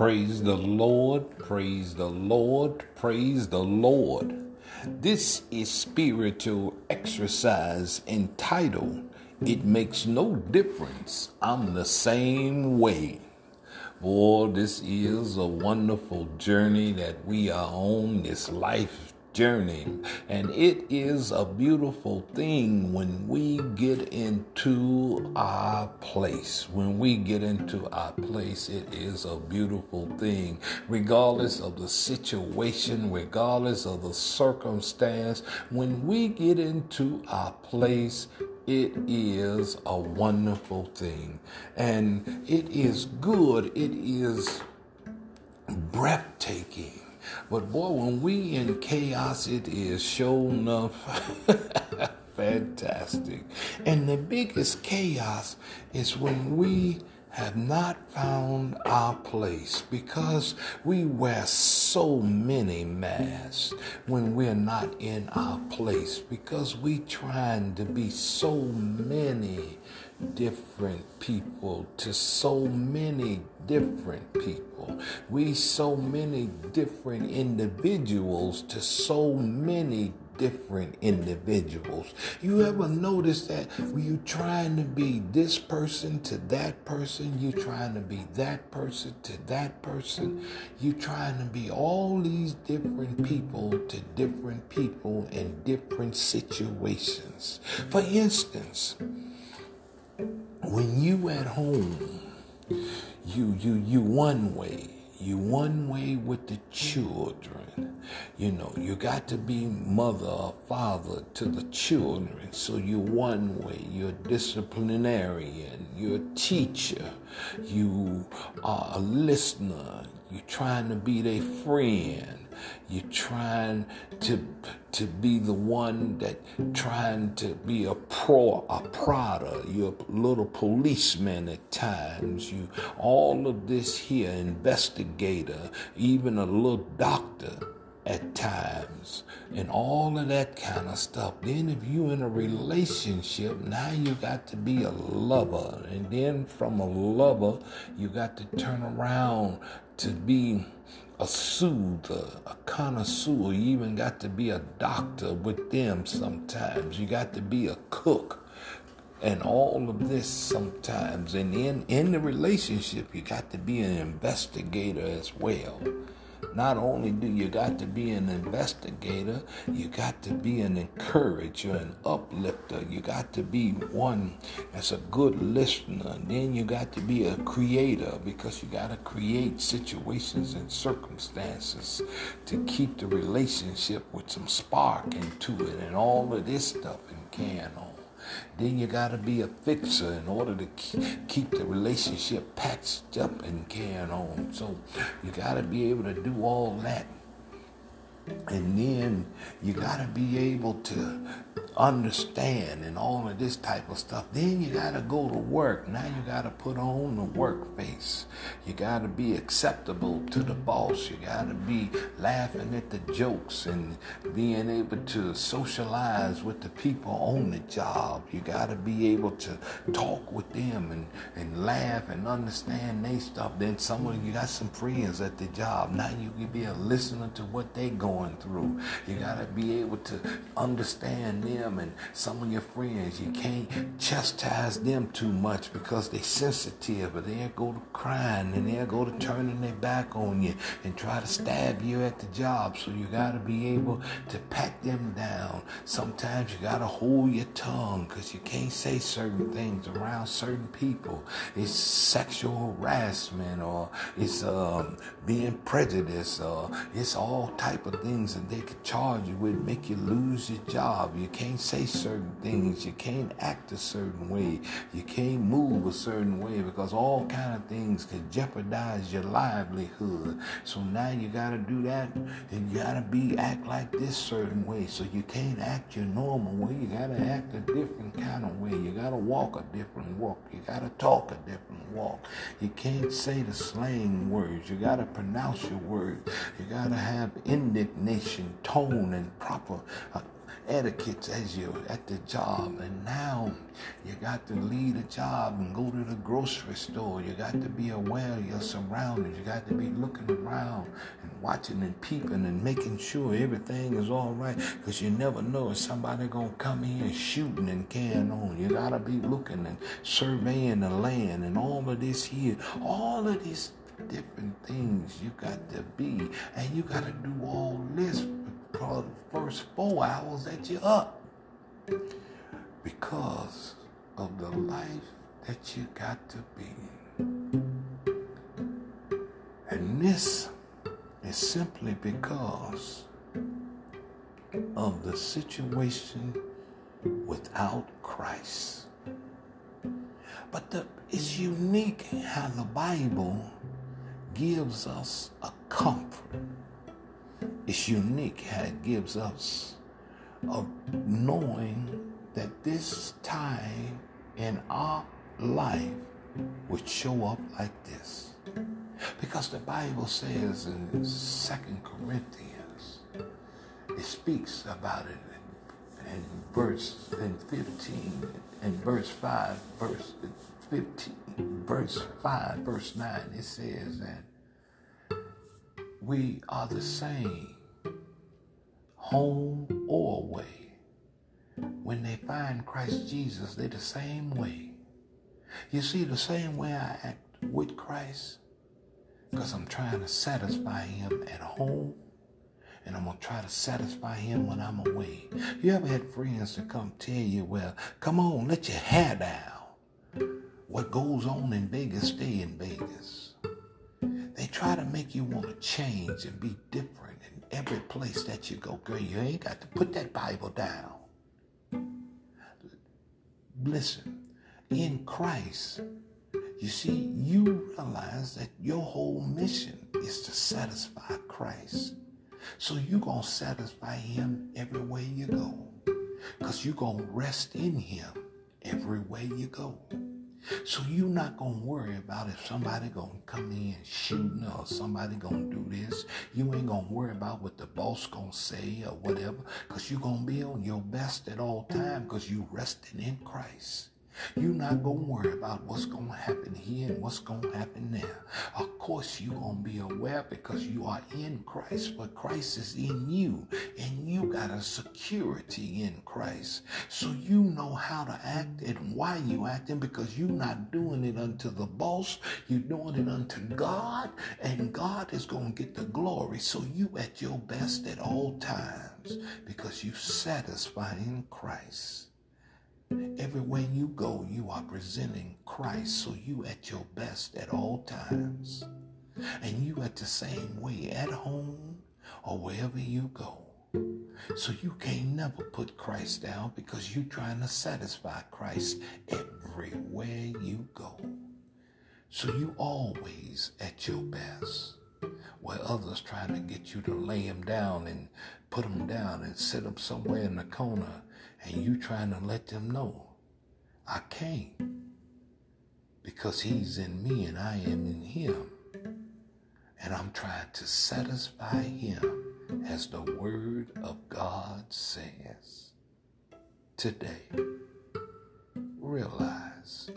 Praise the Lord, praise the Lord, praise the Lord. This is spiritual exercise entitled It Makes No Difference. I'm the same way. Boy, this is a wonderful journey that we are on this life journey. And it is a beautiful thing when we get into our place. When we get into our place, it is a beautiful thing. Regardless of the situation, regardless of the circumstance, when we get into our place, it is a wonderful thing. And it is good. It is breathtaking but boy, when we in chaos, it is sure enough fantastic. And the biggest chaos is when we have not found our place because we wear so many masks when we're not in our place because we trying to be so many different people to so many different people. We so many different individuals to so many different individuals. You ever notice that when you're trying to be this person to that person, you're trying to be that person to that person, you're trying to be all these different people to different people in different situations. For instance, when you at home, you you you one way. You one way with the children. You know, you got to be mother or father to the children. So you one way. You're disciplinarian. You're a teacher. You are a listener. You're trying to be their friend. You're trying to to be the one that trying to be a pro a prodder. You're a little policeman at times. You all of this here, investigator, even a little doctor at times and all of that kind of stuff. Then if you're in a relationship, now you got to be a lover. And then from a lover, you got to turn around to be a soother, a connoisseur. You even got to be a doctor with them sometimes. You got to be a cook and all of this sometimes. And in, in the relationship, you got to be an investigator as well. Not only do you got to be an investigator, you got to be an encourager, an uplifter. You got to be one that's a good listener. Then you got to be a creator because you got to create situations and circumstances to keep the relationship with some spark into it and all of this stuff and can on. Then you got to be a fixer in order to keep the relationship patched up and carrying on. So you got to be able to do all that. And then you got to be able to understand and all of this type of stuff. Then you got to go to work. Now you got to put on the work face. You got to be acceptable to the boss. You got to be laughing at the jokes and being able to socialize with the people on the job. You got to be able to talk with them and, and laugh and understand their stuff. Then someone, you got some friends at the job. Now you can be a listener to what they're going through. You got to be able to understand them them and some of your friends. You can't chastise them too much because they're sensitive, but they'll go to crying and they'll go to turning their back on you and try to stab you at the job. So you got to be able to pat them down. Sometimes you got to hold your tongue because you can't say certain things around certain people. It's sexual harassment or it's um, being prejudiced or it's all type of things that they could charge you with, make you lose your job. You can't can't say certain things. You can't act a certain way. You can't move a certain way because all kind of things could jeopardize your livelihood. So now you got to do that, you got to be act like this certain way. So you can't act your normal way. You got to act a different kind of way. You got to walk a different walk. You got to talk a different walk. You can't say the slang words. You got to pronounce your words. You got to have indignation, tone, and proper. Uh, etiquettes as you're at the job. And now you got to leave the job and go to the grocery store. You got to be aware of your surroundings. You got to be looking around and watching and peeping and making sure everything is all right. Because you never know if somebody to come in shooting and carrying on. You got to be looking and surveying the land and all of this here. All of these different things you got to be. And you got to do all this for the first four hours that you're up. Because of the life that you got to be. And this is simply because of the situation without Christ. But the, it's unique how the Bible gives us a comfort. It's unique how it gives us of knowing that this time in our life would show up like this. Because the Bible says in Second Corinthians, it speaks about it in, in verse in 15, in verse 5, verse 15, verse 5, verse 9, it says that we are the same, home or away. When they find Christ Jesus, they're the same way. You see, the same way I act with Christ, because I'm trying to satisfy Him at home, and I'm going to try to satisfy Him when I'm away. You ever had friends to come tell you, well, come on, let your hair down. What goes on in Vegas, stay in Vegas. They try to make you want to change and be different in every place that you go. Girl, you ain't got to put that Bible down. Listen, in Christ, you see, you realize that your whole mission is to satisfy Christ. So you're going to satisfy him everywhere you go. Because you're going to rest in him everywhere you go. So you're not gonna worry about if somebody gonna come in shooting or somebody gonna do this. You ain't gonna worry about what the boss gonna say or whatever, because you're gonna be on your best at all time because you resting in Christ. You're not going to worry about what's going to happen here and what's going to happen there. Of course, you're going to be aware because you are in Christ, but Christ is in you, and you got a security in Christ. So you know how to act and why you acting because you're not doing it unto the boss, you're doing it unto God, and God is going to get the glory. So you at your best at all times because you satisfy in Christ. Everywhere you go, you are presenting Christ, so you at your best at all times. And you at the same way at home or wherever you go. So you can't never put Christ down because you're trying to satisfy Christ everywhere you go. So you always at your best. Where others trying to get you to lay him down and put him down and sit him somewhere in the corner and you trying to let them know I can't because he's in me and I am in him. And I'm trying to satisfy him as the word of God says. Today, realize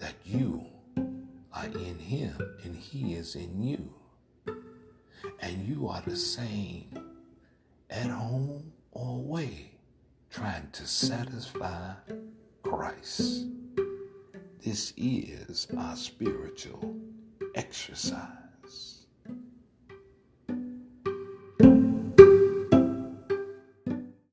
that you are in him and he is in you. And you are the same at home trying to satisfy Christ. This is our spiritual exercise.